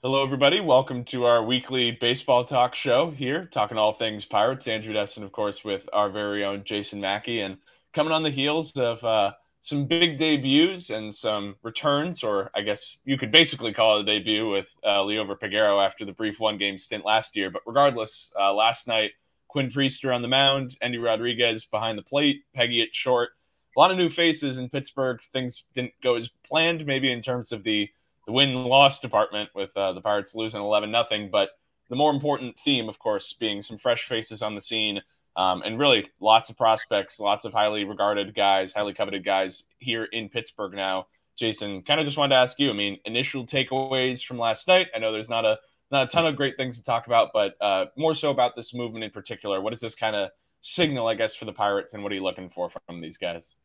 Hello, everybody. Welcome to our weekly baseball talk show here, talking all things Pirates. Andrew Destin, of course, with our very own Jason Mackey. And coming on the heels of uh, some big debuts and some returns, or I guess you could basically call it a debut with uh, Liover Peguero after the brief one game stint last year. But regardless, uh, last night, Quinn Priester on the mound, Endy Rodriguez behind the plate, Peggy at short. A lot of new faces in Pittsburgh. Things didn't go as planned, maybe in terms of the the win loss department with uh, the Pirates losing 11 nothing. But the more important theme, of course, being some fresh faces on the scene um, and really lots of prospects, lots of highly regarded guys, highly coveted guys here in Pittsburgh now. Jason, kind of just wanted to ask you. I mean, initial takeaways from last night. I know there's not a not a ton of great things to talk about, but uh, more so about this movement in particular. What does this kind of signal, I guess, for the Pirates, and what are you looking for from these guys?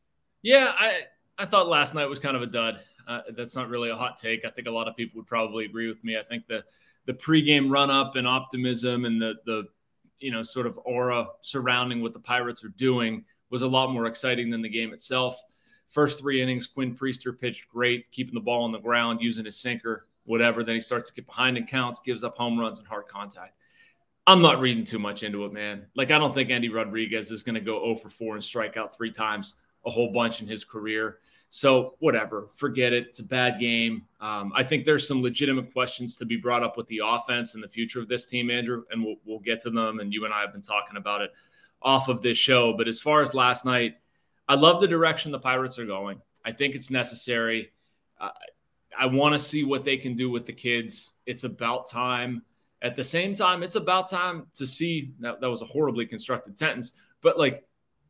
Yeah, I I thought last night was kind of a dud. Uh, that's not really a hot take. I think a lot of people would probably agree with me. I think the the pregame run up and optimism and the the you know sort of aura surrounding what the Pirates are doing was a lot more exciting than the game itself. First three innings, Quinn Priester pitched great, keeping the ball on the ground, using his sinker, whatever. Then he starts to get behind in counts, gives up home runs and hard contact. I'm not reading too much into it, man. Like I don't think Endy Rodriguez is going to go 0 for 4 and strike out three times, a whole bunch in his career. So whatever, forget it. It's a bad game. Um, I think there's some legitimate questions to be brought up with the offense and the future of this team, Andrew, and we'll, we'll get to them. And you and I have been talking about it off of this show. But as far as last night, I love the direction the Pirates are going. I think it's necessary. Uh, I want to see what they can do with the kids. It's about time. At the same time, it's about time to see that, that was a horribly constructed sentence, but like,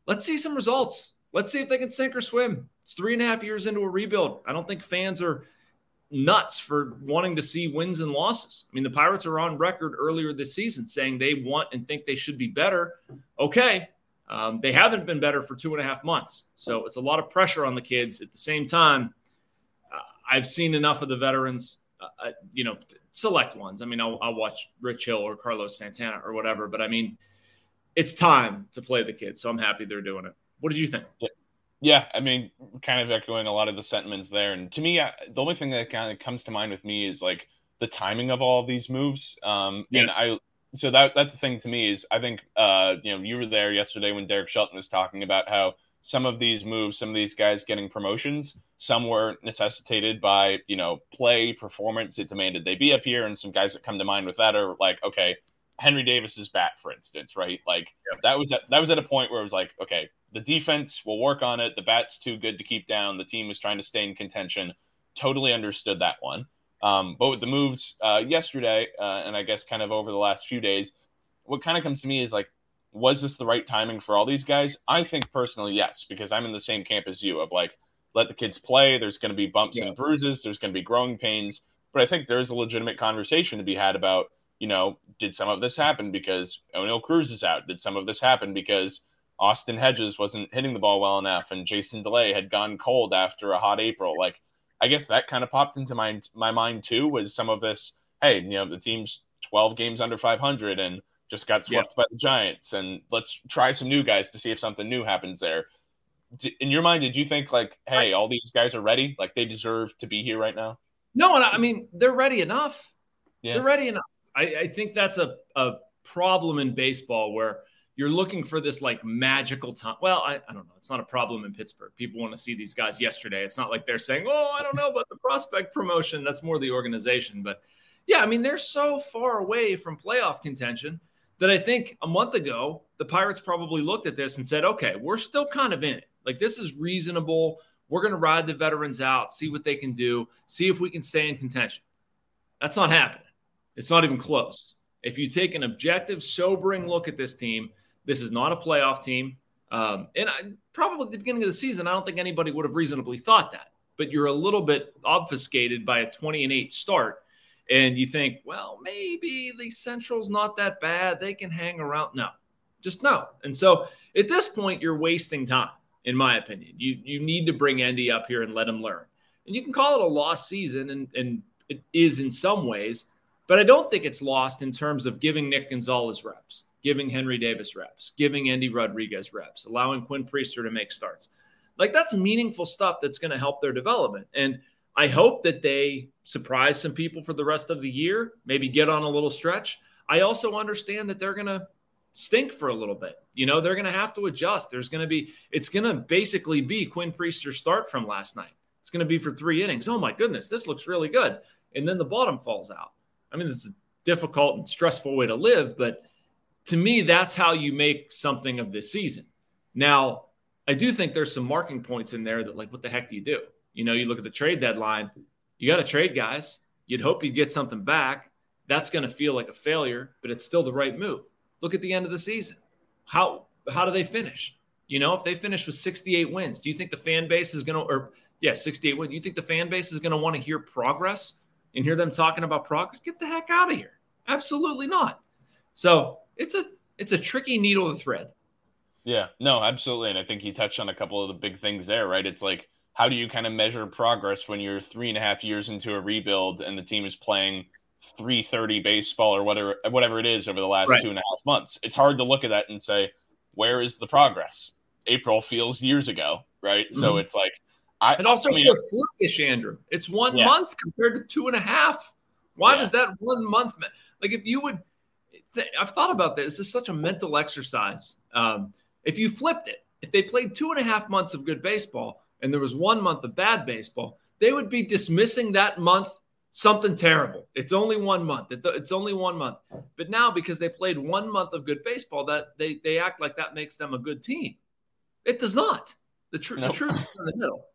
let's see some results Let's see if they can sink or swim. It's three and a half years into a rebuild. I don't think fans are nuts for wanting to see wins and losses. I mean, the Pirates are on record earlier this season saying they want and think they should be better. Okay. Um, they haven't been better for two and a half months. So it's a lot of pressure on the kids. At the same time, uh, I've seen enough of the veterans, uh, uh you know, select ones. I mean, I'll, I'll watch Rich Hill or Carlos Santana or whatever, but I mean, it's time to play the kids. So I'm happy they're doing it. What did you think? Yeah, I mean, kind of echoing a lot of the sentiments there. And to me, I, the only thing that kind of comes to mind with me is like the timing of all of these moves. Um, yes. And I, so that that's the thing to me is I think uh, you know you were there yesterday when Derek Shelton was talking about how some of these moves, some of these guys getting promotions, some were necessitated by you know play performance. It demanded they be up here, and some guys that come to mind with that are like, okay, Henry Davis's bat, for instance, right? Like that was at, that was at a point where it was like, okay, the defense will work on it. The bat's too good to keep down. The team was trying to stay in contention. Totally understood that one. Um, but with the moves uh, yesterday, uh, and I guess kind of over the last few days, what kind of comes to me is like, was this the right timing for all these guys? I think personally, yes, because I'm in the same camp as you of like, let the kids play. There's going to be bumps yeah. and bruises. There's going to be growing pains. But I think there's a legitimate conversation to be had about, you know, did some of this happen because Oneil Cruz is out? Did some of this happen because Austin Hedges wasn't hitting the ball well enough, and Jason Delay had gone cold after a hot April. Like, I guess that kind of popped into my my mind too. Was some of this? Hey, you know, the team's 12 games under 500 and just got swept yeah. by the Giants, and let's try some new guys to see if something new happens there. In your mind, did you think like, hey, all these guys are ready? Like they deserve to be here right now? No, and I mean they're ready enough. Yeah. They're ready enough. I, I think that's a, a problem in baseball where you're looking for this like magical time. Well, I, I don't know. It's not a problem in Pittsburgh. People want to see these guys yesterday. It's not like they're saying, oh, I don't know about the prospect promotion. That's more the organization. But yeah, I mean, they're so far away from playoff contention that I think a month ago, the Pirates probably looked at this and said, okay, we're still kind of in it. Like, this is reasonable. We're going to ride the veterans out, see what they can do, see if we can stay in contention. That's not happening. It's not even close. If you take an objective, sobering look at this team, this is not a playoff team. Um, and I, probably at the beginning of the season, I don't think anybody would have reasonably thought that. But you're a little bit obfuscated by a 20 and 8 start. and you think, well, maybe the Central's not that bad. They can hang around. No, just no. And so at this point, you're wasting time, in my opinion. You you need to bring Endy up here and let him learn. And you can call it a lost season, and, and it is in some ways, but I don't think it's lost in terms of giving Nick Gonzalez reps, giving Henry Davis reps, giving Endy Rodriguez reps, allowing Quinn Priester to make starts. Like that's meaningful stuff that's going to help their development. And I hope that they surprise some people for the rest of the year, maybe get on a little stretch. I also understand that they're going to stink for a little bit. You know, they're going to have to adjust. There's going to be, it's going to basically be Quinn Priester's start from last night. It's going to be for three innings. Oh my goodness, this looks really good. And then the bottom falls out. I mean, it's a difficult and stressful way to live, but to me, that's how you make something of this season. Now, I do think there's some marking points in there that, like, what the heck do you do? You know, you look at the trade deadline, you got to trade guys. You'd hope you'd get something back. That's going to feel like a failure, but it's still the right move. Look at the end of the season. How how do they finish? You know, if they finish with 68 wins, do you think the fan base is going to, or yeah, 68 wins, do you think the fan base is going to want to hear progress and hear them talking about progress? Get the heck out of here. Absolutely not. So it's a it's a tricky needle to thread. Yeah, no, absolutely. And I think he touched on a couple of the big things there, right? It's like how do you kind of measure progress when you're three and a half years into a rebuild and the team is playing 330 baseball or whatever whatever it is over the last right. two and a half months? It's hard to look at that and say, where is the progress? April feels years ago, right? Mm-hmm. So it's like I it also I mean, feels flukish, Andrew. It's one yeah. month compared to two and a half. Why yeah. does that one month like if you would I've thought about this. This is such a mental exercise. Um, if you flipped it, if they played two and a half months of good baseball, and there was one month of bad baseball, they would be dismissing that month something terrible. It's only one month. It's only one month. But now because they played one month of good baseball, that they they act like that makes them a good team. It does not. The, tr- nope. the truth is in the middle.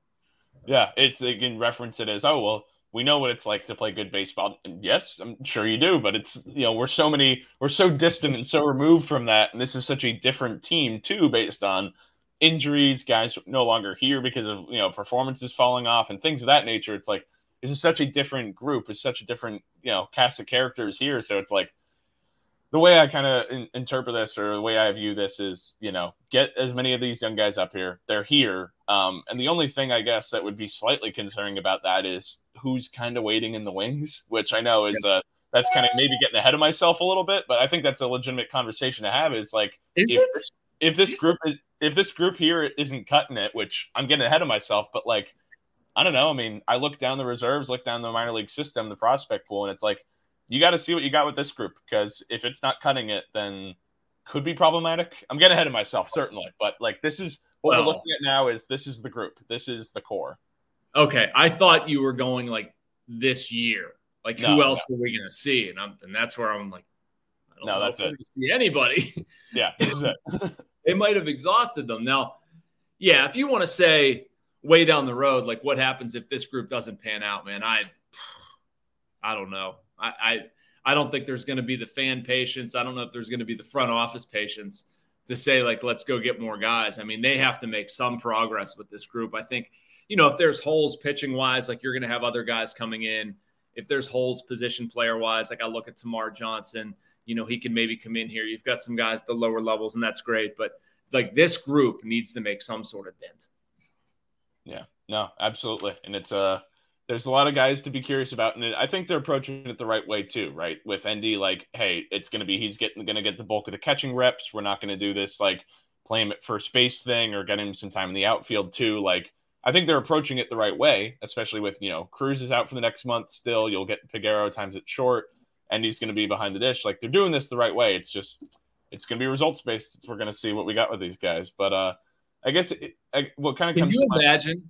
Yeah, it's they can reference it as oh well, we know what it's like to play good baseball. And yes, I'm sure you do, but it's you know we're so many we're so distant and so removed from that, and this is such a different team too, based on injuries, guys no longer here because of you know performances falling off and things of that nature. It's like this is such a different group, it's such a different you know cast of characters here. So it's like the way I kind of in- interpret this or the way I view this is you know get as many of these young guys up here. They're here, um, and the only thing I guess that would be slightly concerning about that is who's kind of waiting in the wings, which I know is uh that's kind of maybe getting ahead of myself a little bit, but I think that's a legitimate conversation to have. Is like is if, it? if this group is, if this group here isn't cutting it, which I'm getting ahead of myself, but like, I don't know. I mean, I look down the reserves, look down the minor league system, the prospect pool, and it's like, you got to see what you got with this group because if it's not cutting it, then could be problematic. I'm getting ahead of myself, certainly, but like, this is what well, we're looking at now is this is the group, this is the core. Okay, I thought you were going like this year. Like, no, who else no. are we going to see? And I'm, and that's where I'm like, I don't no, that's it. See anybody? Yeah, this is it. they might have exhausted them. Now, yeah, if you want to say way down the road, like what happens if this group doesn't pan out, man, I I don't know. I I, I don't think there's going to be the fan patience. I don't know if there's going to be the front office patience to say like let's go get more guys. I mean, they have to make some progress with this group. I think, you know, if there's holes pitching wise, like you're going to have other guys coming in. If there's holes position player wise, like I look at Termarr Johnson, you know, he can maybe come in here. You've got some guys at the lower levels, and that's great. But like this group needs to make some sort of dent. Yeah, no, absolutely. And it's uh there's a lot of guys to be curious about, and I think they're approaching it the right way too, right? With Endy, like, hey, it's going to be he's getting going to get the bulk of the catching reps. We're not going to do this like play him at first base thing or get him some time in the outfield too. Like, I think they're approaching it the right way, especially with you know Cruz is out for the next month still. You'll get Peguero times it short, and he's going to be behind the dish. Like they're doing this the right way. It's just it's going to be results based. We're going to see what we got with these guys. But uh, I guess it, I, what kind of can you imagine?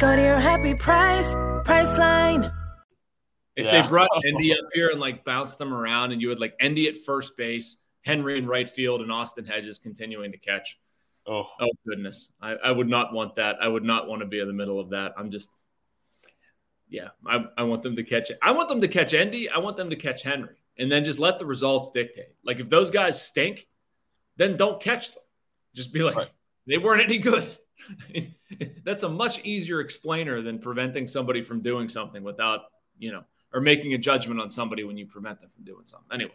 Go to your happy price, Priceline. If yeah. they brought Endy up here and like bounced them around, and you would like Endy at first base, Henry in right field, and Austin Hedges continuing to catch. Oh, oh goodness, I, I would not want that. I would not want to be in the middle of that. I'm just, yeah, I, I want them to catch it. I want them to catch Endy. I want them to catch Henry, and then just let the results dictate. Like if those guys stink, then don't catch them. Just be like, right. they weren't any good. That's a much easier explainer than preventing somebody from doing something without, you know, or making a judgment on somebody when you prevent them from doing something. Anyway.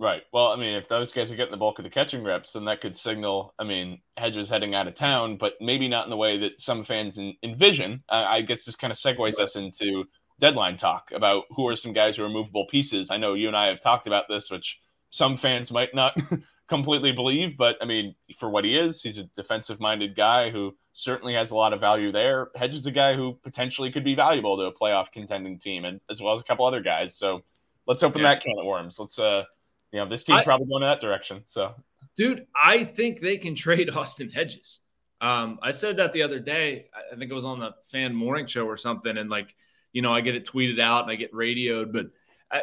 Right. Well, I mean, if those guys are getting the bulk of the catching reps, then that could signal, I mean, Hedges heading out of town, but maybe not in the way that some fans envision. Uh, I guess this kind of segues us into deadline talk about who are some guys who are movable pieces. I know you and I have talked about this, which some fans might not completely believe, but I mean, for what he is, he's a defensive minded guy who certainly has a lot of value there. Hedge is a guy who potentially could be valuable to a playoff contending team, and as well as a couple other guys. So let's open yeah. that can of worms. Let's, uh, you know, this team I, probably going in that direction. So, dude, I think they can trade Austin Hedges. Um, I said that the other day. I think it was on the fan morning show or something, and like, you know, I get it tweeted out and I get radioed, but I,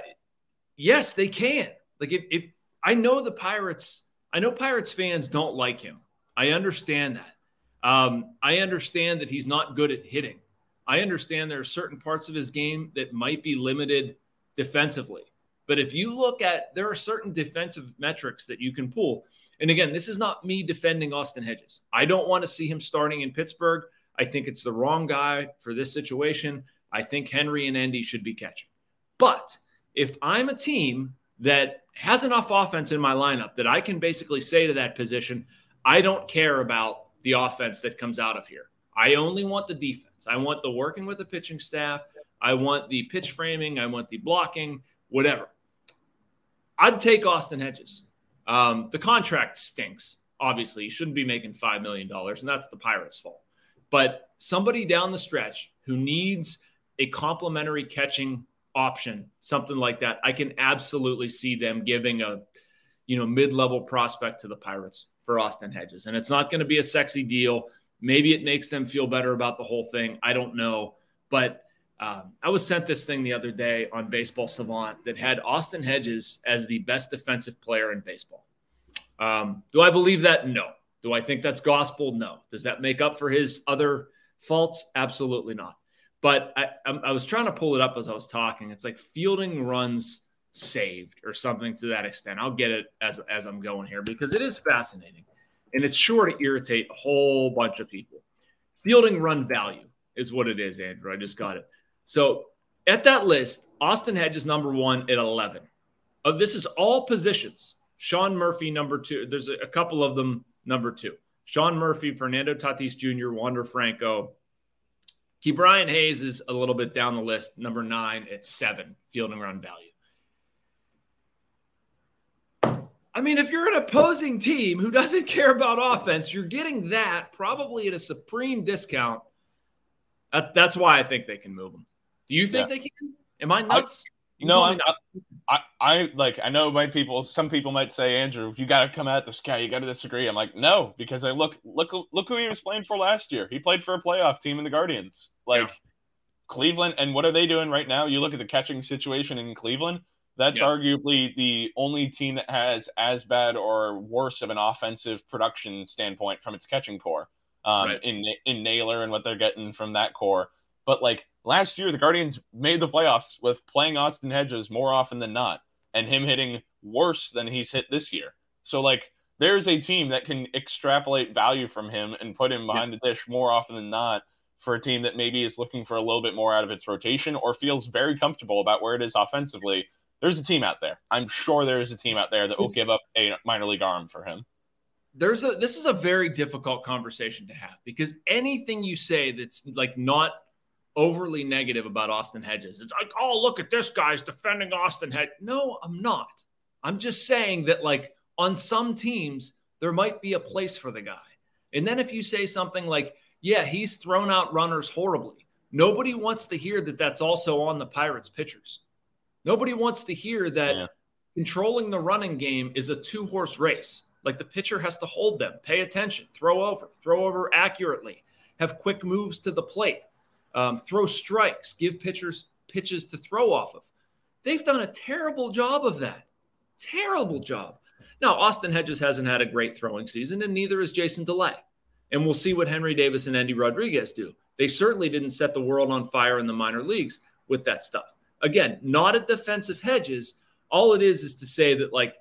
yes, they can. Like, if, if I know the Pirates, I know Pirates fans don't like him. I understand that. Um, I understand that he's not good at hitting. I understand there are certain parts of his game that might be limited defensively. But if you look at, there are certain defensive metrics that you can pull. And again, this is not me defending Austin Hedges. I don't want to see him starting in Pittsburgh. I think it's the wrong guy for this situation. I think Henry and Endy should be catching. But if I'm a team that has enough offense in my lineup that I can basically say to that position, I don't care about the offense that comes out of here. I only want the defense. I want the working with the pitching staff. I want the pitch framing. I want the blocking, whatever. I'd take Austin Hedges. Um, the contract stinks. Obviously, he shouldn't be making $5 million, and that's the Pirates' fault. But somebody down the stretch who needs a complementary catching option, something like that, I can absolutely see them giving a, you know, mid-level prospect to the Pirates for Austin Hedges. And it's not going to be a sexy deal. Maybe it makes them feel better about the whole thing. I don't know. But um, I was sent this thing the other day on Baseball Savant that had Austin Hedges as the best defensive player in baseball. Um, do I believe that? No. Do I think that's gospel? No. Does that make up for his other faults? Absolutely not. But I, I was trying to pull it up as I was talking. It's like fielding runs saved or something to that extent. I'll get it as as I'm going here because it is fascinating and it's sure to irritate a whole bunch of people. Fielding run value is what it is, Andrew. I just got it. So at that list, Austin Hedges number one at 11. Uh, this is all positions. Sean Murphy number two. There's a couple of them number two. Sean Murphy, Fernando Tatis Jr., Wander Franco, Ke'Bryan Hayes is a little bit down the list, number nine at seven, fielding run value. I mean, if you're an opposing team who doesn't care about offense, you're getting that probably at a supreme discount. that's why I think they can move them. Do you think yeah. they can? Am I nuts? You no, I'm, I, I like. I know my people. Some people might say, Andrew, you got to come at this guy. You got to disagree. I'm like, no, because I look, look, look who he was playing for last year. He played for a playoff team in the Guardians. Like yeah. Cleveland, and what are they doing right now? You look at the catching situation in Cleveland. That's yeah. arguably the only team that has as bad or worse of an offensive production standpoint from its catching core. Um, right. in in Naylor and what they're getting from that core. But like last year, the Guardians made the playoffs with playing Austin Hedges more often than not, and him hitting worse than he's hit this year. So like there's a team that can extrapolate value from him and put him behind yeah. the dish more often than not for a team that maybe is looking for a little bit more out of its rotation or feels very comfortable about where it is offensively. There's a team out there. I'm sure there is a team out there that will give up a minor league arm for him. There's a this is a very difficult conversation to have because anything you say that's like not overly negative about Austin Hedges. It's like, oh, look at this guy's defending Austin Hedges. No, I'm not. I'm just saying that, like, on some teams, there might be a place for the guy. And then if you say something like, yeah, he's thrown out runners horribly, nobody wants to hear that that's also on the Pirates pitchers. Nobody wants to hear that yeah. controlling the running game is a two horse race. Like the pitcher has to hold them, pay attention, throw over, throw over accurately, have quick moves to the plate um, throw strikes, give pitchers pitches to throw off of. They've done a terrible job of that. Terrible job. Now, Austin Hedges hasn't had a great throwing season, and neither has Jason DeLay. And we'll see what Henry Davis and Endy Rodriguez do. They certainly didn't set the world on fire in the minor leagues with that stuff. Again, not a defensive hedges. All it is is to say that like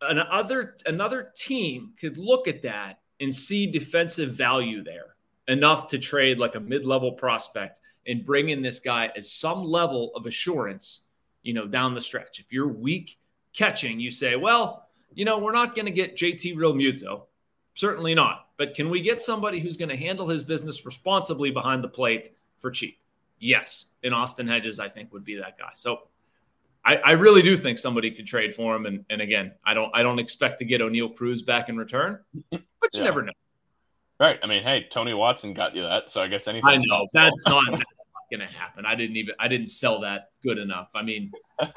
another another team could look at that and see defensive value there enough to trade like a mid-level prospect and bring in this guy as some level of assurance, you know, down the stretch. If you're weak catching, you say, well, you know, we're not going to get JT Realmuto. Certainly not. But can we get somebody who's going to handle his business responsibly behind the plate for cheap? Yes. And Austin Hedges, I think, would be that guy. So I, I really do think somebody could trade for him. And, and again, I don't I don't expect to get Oneil Cruz back in return, but you yeah. never know. Right. I mean, hey, Tony Watson got you that, so I guess anything. I know that's not that's not going to happen. I didn't even I didn't sell that good enough. I mean,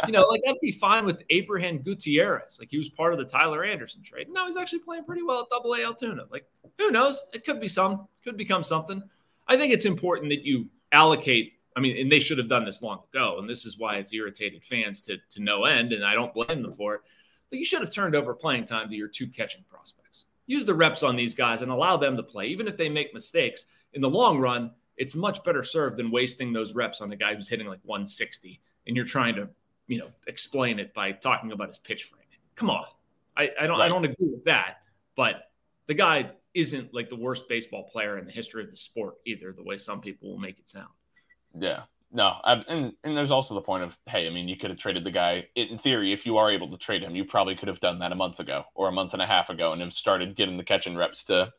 you know, like I'd be fine with Abraham Gutierrez. Like he was part of the Tyler Anderson trade. No, he's actually playing pretty well at Double A Altoona. Like who knows? It could be some, could become something. I think it's important that you allocate. I mean, and they should have done this long ago, and this is why it's irritated fans to to no end, and I don't blame them for it. But you should have turned over playing time to your two catching prospects. Use the reps on these guys and allow them to play, even if they make mistakes. In the long run, it's much better served than wasting those reps on a guy who's hitting like 160 and you're trying to, you know, explain it by talking about his pitch framing. Come on. I, I don't right. I don't agree with that. But the guy isn't like the worst baseball player in the history of the sport either, the way some people will make it sound. Yeah. No, I, and and there's also the point of hey, I mean, you could have traded the guy. In theory, if you are able to trade him, you probably could have done that a month ago or a month and a half ago, and have started getting the catching reps to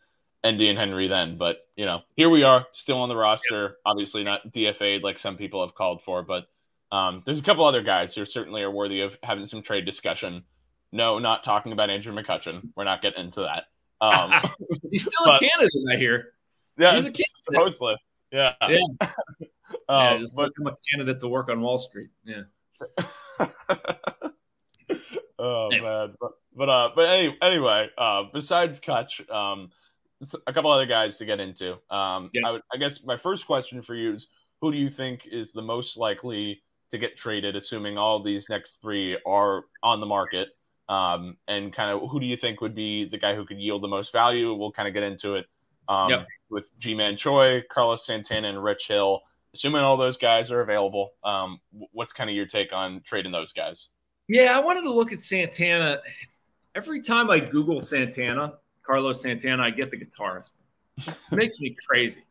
Endy and Henry then. But you know, here we are, still on the roster. Yep. Obviously, not DFA'd like some people have called for, but um, there's a couple other guys who certainly are worthy of having some trade discussion. No, not talking about Andrew McCutchen. We're not getting into that. Um, he's still but, a candidate, I hear. Yeah, he's a candidate. Supposedly. Yeah. Yeah. um, yeah, just but, a candidate to work on Wall Street. Yeah. oh anyway. man, but but uh, but any, anyway, uh, besides Kutch, um, a couple other guys to get into. Um, yeah. I, would, I guess my first question for you is, who do you think is the most likely to get traded, assuming all these next three are on the market? Um, and kind of who do you think would be the guy who could yield the most value? We'll kind of get into it um, yep. with Ji-Man Choi, Carlos Santana, and Rich Hill. Assuming all those guys are available, um, what's kind of your take on trading those guys? Yeah, I wanted to look at Santana. Every time I Google Santana, Carlos Santana, I get the guitarist. It makes me crazy.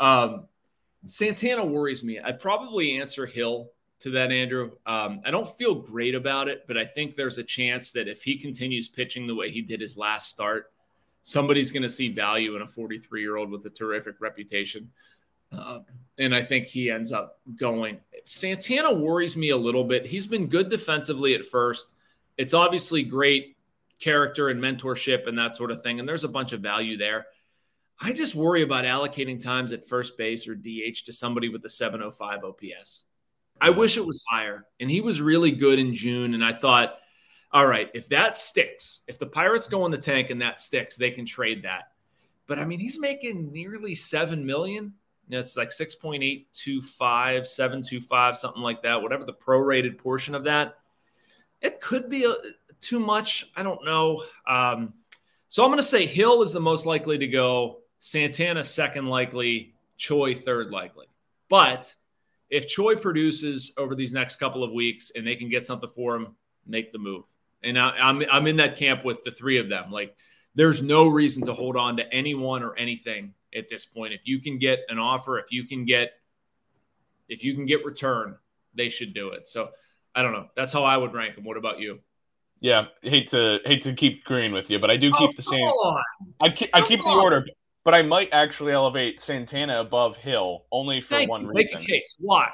Um, Santana worries me. I'd probably answer Hill to that, Andrew. Um, I don't feel great about it, but I think there's a chance that if he continues pitching the way he did his last start, somebody's going to see value in a 43 year old with a terrific reputation. Uh, and I think he ends up going. Santana worries me a little bit. He's been good defensively at first. It's obviously great character and mentorship and that sort of thing. And there's a bunch of value there. I just worry about allocating times at first base or DH to somebody with a 705 OPS. I wish it was higher. And he was really good in June. And I thought, all right, if that sticks, if the Pirates go in the tank and that sticks, they can trade that. But I mean, he's making nearly 7 million. You know, it's like 6.825, 725, something like that, whatever the prorated portion of that. It could be a, too much. I don't know. Um, so I'm going to say Hill is the most likely to go, Santana second likely, Choi third likely. But if Choi produces over these next couple of weeks and they can get something for him, make the move. And I, I'm I'm in that camp with the three of them. Like there's no reason to hold on to anyone or anything at this point. If you can get an offer, if you can get if you can get return, they should do it. So I don't know. That's how I would rank them. What about you? Yeah, hate to hate to keep green with you, but I do keep oh, the same. On. I keep, I keep the order, but I might actually elevate Santana above Hill only for Thank one you. reason. Make a case. Why?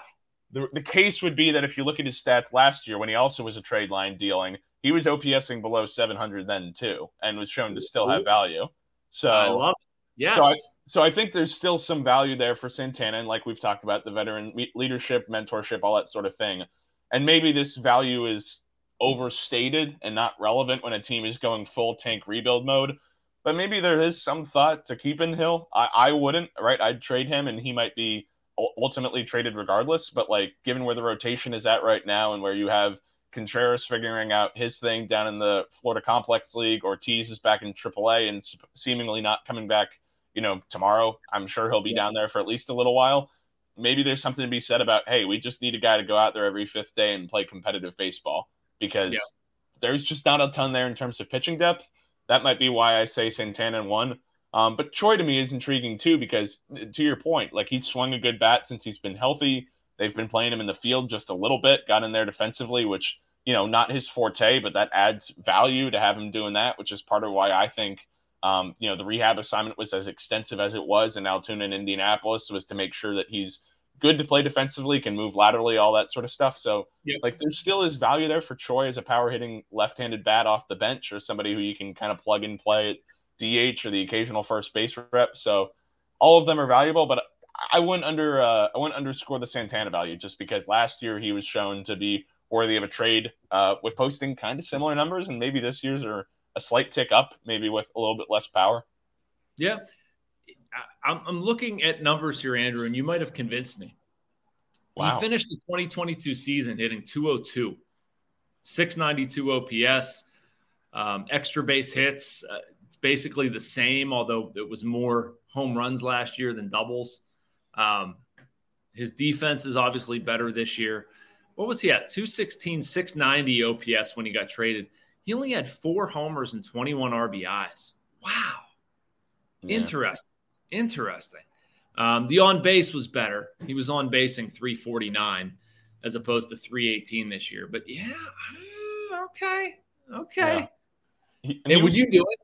The, the case would be that if you look at his stats last year when he also was a trade line dealing, he was OPSing below 700 then too, and was shown to still have value. So I love it. Yes. So I, so I think there's still some value there for Santana, and like we've talked about, the veteran leadership, mentorship, all that sort of thing. And maybe this value is overstated and not relevant when a team is going full tank rebuild mode. But maybe there is some thought to keeping Hill. I, I wouldn't, right? I'd trade him and he might be ultimately traded regardless. But like, given where the rotation is at right now and where you have Contreras figuring out his thing down in the Florida Complex League, Ortiz is back in AAA and seemingly not coming back, you know, tomorrow. I'm sure he'll be yeah. down there for at least a little while. Maybe there's something to be said about, hey, we just need a guy to go out there every fifth day and play competitive baseball because yeah. there's just not a ton there in terms of pitching depth. That might be why I say Santana and one. Um, but Choi to me is intriguing too because, to your point, like he's swung a good bat since he's been healthy. They've been playing him in the field just a little bit, got in there defensively, which you know not his forte, but that adds value to have him doing that, which is part of why I think um, you know the rehab assignment was as extensive as it was in Altoona and Indianapolis was to make sure that he's good to play defensively, can move laterally, all that sort of stuff. So yep. like there still is value there for Choi as a power hitting left handed bat off the bench or somebody who you can kind of plug and play at DH or the occasional first base rep. So all of them are valuable, but I wouldn't under uh, I wouldn't underscore the Santana value just because last year he was shown to be worthy of a trade uh, with posting kind of similar numbers, and maybe this year's are a slight tick up, maybe with a little bit less power. Yeah, I'm, I'm looking at numbers here, Andrew, and you might have convinced me. Wow. He finished the 2022 season hitting 202, 692 OPS, um, extra base hits. Uh, basically the same, although it was more home runs last year than doubles. Um, his defense is obviously better this year. What was he at? 216, 690 OPS when he got traded. He only had four homers and 21 RBIs. Wow. Yeah. Interesting. Interesting. Um, the on base was better. He was on basing 349 as opposed to 318 this year. But yeah, uh, okay. Okay. Yeah. He, would you do it?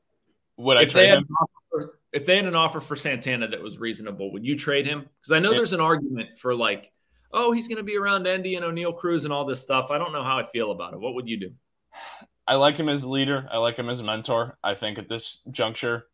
Would I if trade him? For, if they had an offer for Santana that was reasonable, would you trade him? Because I know there's an argument for like, oh, he's going to be around Endy and Oneil Cruz and all this stuff. I don't know how I feel about it. What would you do? I like him as a leader. I like him as a mentor. I think at this juncture,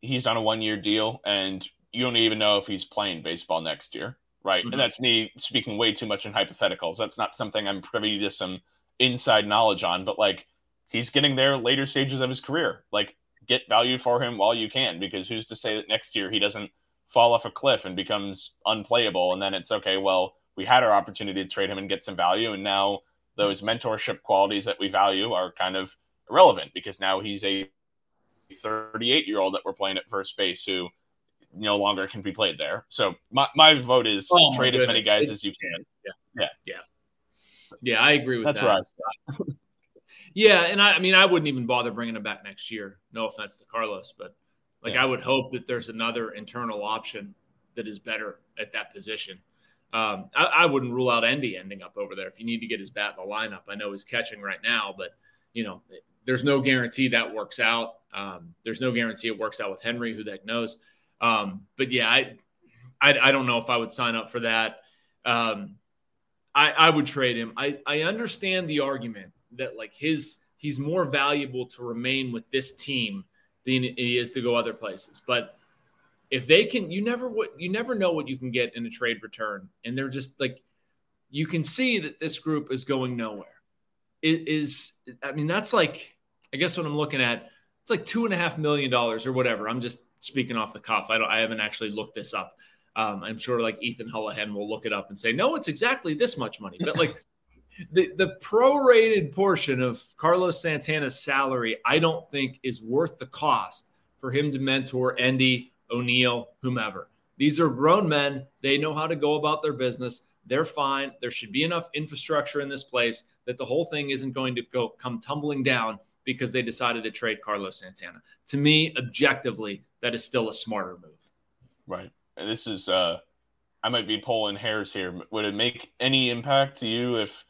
he's on a one year deal, and you don't even know if he's playing baseball next year, right? Mm-hmm. And that's me speaking way too much in hypotheticals. That's not something I'm privy to some inside knowledge on, but like he's getting there later stages of his career. Like get value for him while you can, because who's to say that next year he doesn't fall off a cliff and becomes unplayable, and then it's okay. Well, we had our opportunity to trade him and get some value, and now those mentorship qualities that we value are kind of irrelevant because now he's a 38 year old that we're playing at first base who no longer can be played there. So my, my vote is oh trade as many guys as you can. Yeah. Yeah. Yeah. Yeah. I agree with That's that. That's right. Yeah, and I, I, mean, I wouldn't even bother bringing him back next year. No offense to Carlos, but like yeah. I would hope that there's another internal option that is better at that position. Um, I, I, wouldn't rule out Endy ending up over there if you need to get his bat in the lineup. I know he's catching right now, but you know, there's no guarantee that works out. Um, there's no guarantee it works out with Henry. Who the heck knows? Um, but yeah, I, I, I don't know if I would sign up for that. Um, I, I would trade him. I, I understand the argument that like his he's more valuable to remain with this team than he is to go other places. But if they can, you never what you never know what you can get in a trade return, and they're just like you can see that this group is going nowhere. It is, I mean, that's like I guess what I'm looking at. It's like two and a half million dollars or whatever. I'm just speaking off the cuff. I don't. I haven't actually looked this up. Um, I'm sure like Ethan Hullihen will look it up and say, no, it's exactly this much money. But like the, the prorated portion of Carlos Santana's salary, I don't think is worth the cost for him to mentor Endy, Oneil, whomever. These are grown men. They know how to go about their business. They're fine. There should be enough infrastructure in this place that the whole thing isn't going to go come tumbling down because they decided to trade Carlos Santana. To me, objectively, that is still a smarter move. Right. And this is uh I might be pulling hairs here. Would it make any impact to you if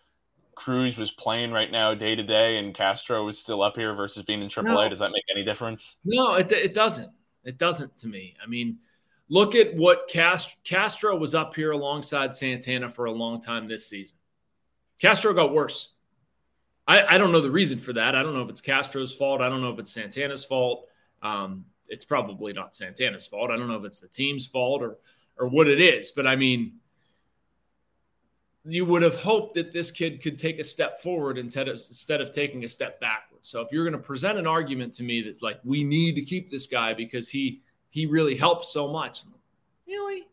Cruz was playing right now day to day and Castro was still up here versus being in AAA, no. does that make any difference? No, it, it doesn't. It doesn't to me. I mean, look at what Cast- Castro was up here alongside Santana for a long time this season. Castro got worse. I, I don't know the reason for that. I don't know if it's Castro's fault. I don't know if it's Santana's fault. Um, it's probably not Santana's fault. I don't know if it's the team's fault or or what it is. But I mean, you would have hoped that this kid could take a step forward instead of instead of taking a step backwards. So if you're going to present an argument to me that's like we need to keep this guy because he he really helps so much, really,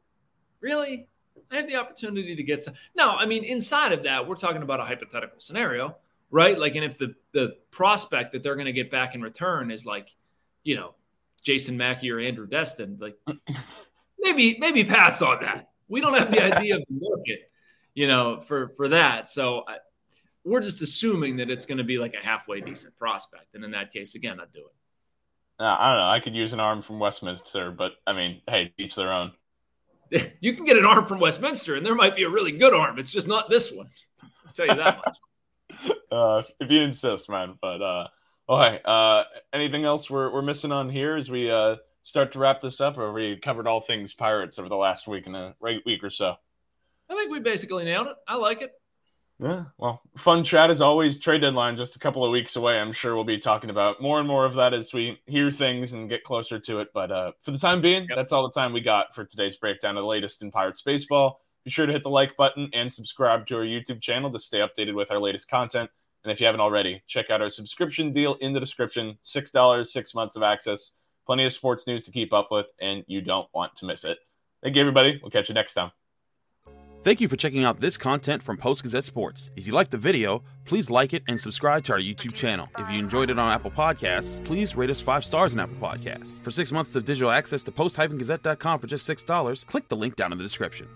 really, I have the opportunity to get some. No, I mean, inside of that, we're talking about a hypothetical scenario, right? Like, and if the the prospect that they're going to get back in return is like, you know, Jason Mackey or Andrew Destin, like maybe maybe pass on that. We don't have the idea of the market, you know, for for that. So I, we're just assuming that it's going to be like a halfway decent prospect, and in that case, again, I'd do it. Uh, I don't know. I could use an arm from Westminster, but I mean, hey, each their own. You can get an arm from Westminster, and there might be a really good arm. It's just not this one. I'll tell you that much. uh, if you insist, man. But uh, okay. Uh, anything else we're we're missing on here as we uh start to wrap this up, or we covered all things Pirates over the last week and a right week or so? I think we basically nailed it. I like it. Yeah, well, fun chat as always. Trade deadline just a couple of weeks away. I'm sure we'll be talking about more and more of that as we hear things and get closer to it. But uh, for the time being, yep. that's all the time we got for today's breakdown of the latest in Pirates baseball. Be sure to hit the like button and subscribe to our YouTube channel to stay updated with our latest content. And if you haven't already, check out our subscription deal in the description. Six dollars, six months of access, plenty of sports news to keep up with, and you don't want to miss it. Thank you, everybody. We'll catch you next time. Thank you for checking out this content from Post Gazette Sports. If you liked the video, please like it and subscribe to our YouTube channel. If you enjoyed it on Apple Podcasts, please rate us five stars on Apple Podcasts. For six months of digital access to post-gazette.com for just $6, click the link down in the description.